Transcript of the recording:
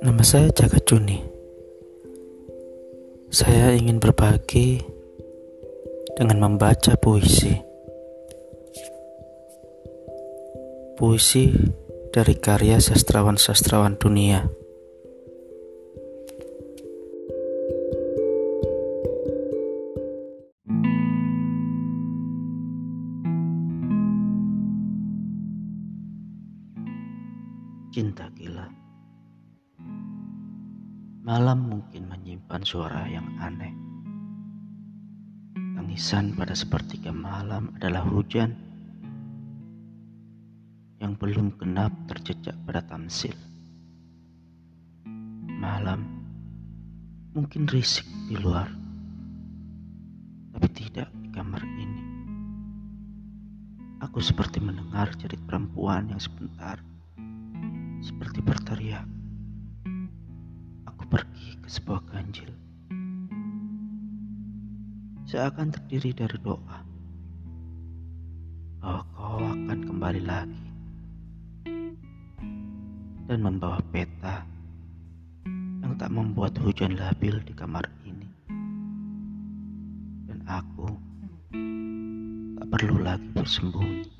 Nama saya Jaka Juni. Saya ingin berbagi dengan membaca puisi. Puisi dari karya sastrawan-sastrawan dunia. Cinta gila. Malam mungkin menyimpan suara yang aneh. Tangisan pada sepertiga malam adalah hujan yang belum genap terjejak pada tamsil. Malam mungkin risik di luar, tapi tidak di kamar ini. Aku seperti mendengar cerit perempuan yang sebentar seperti berteriak. Sebuah ganjil. Seakan terdiri dari doa bahwa kau akan kembali lagi dan membawa peta yang tak membuat hujan labil di kamar ini. Dan aku tak perlu lagi bersembunyi.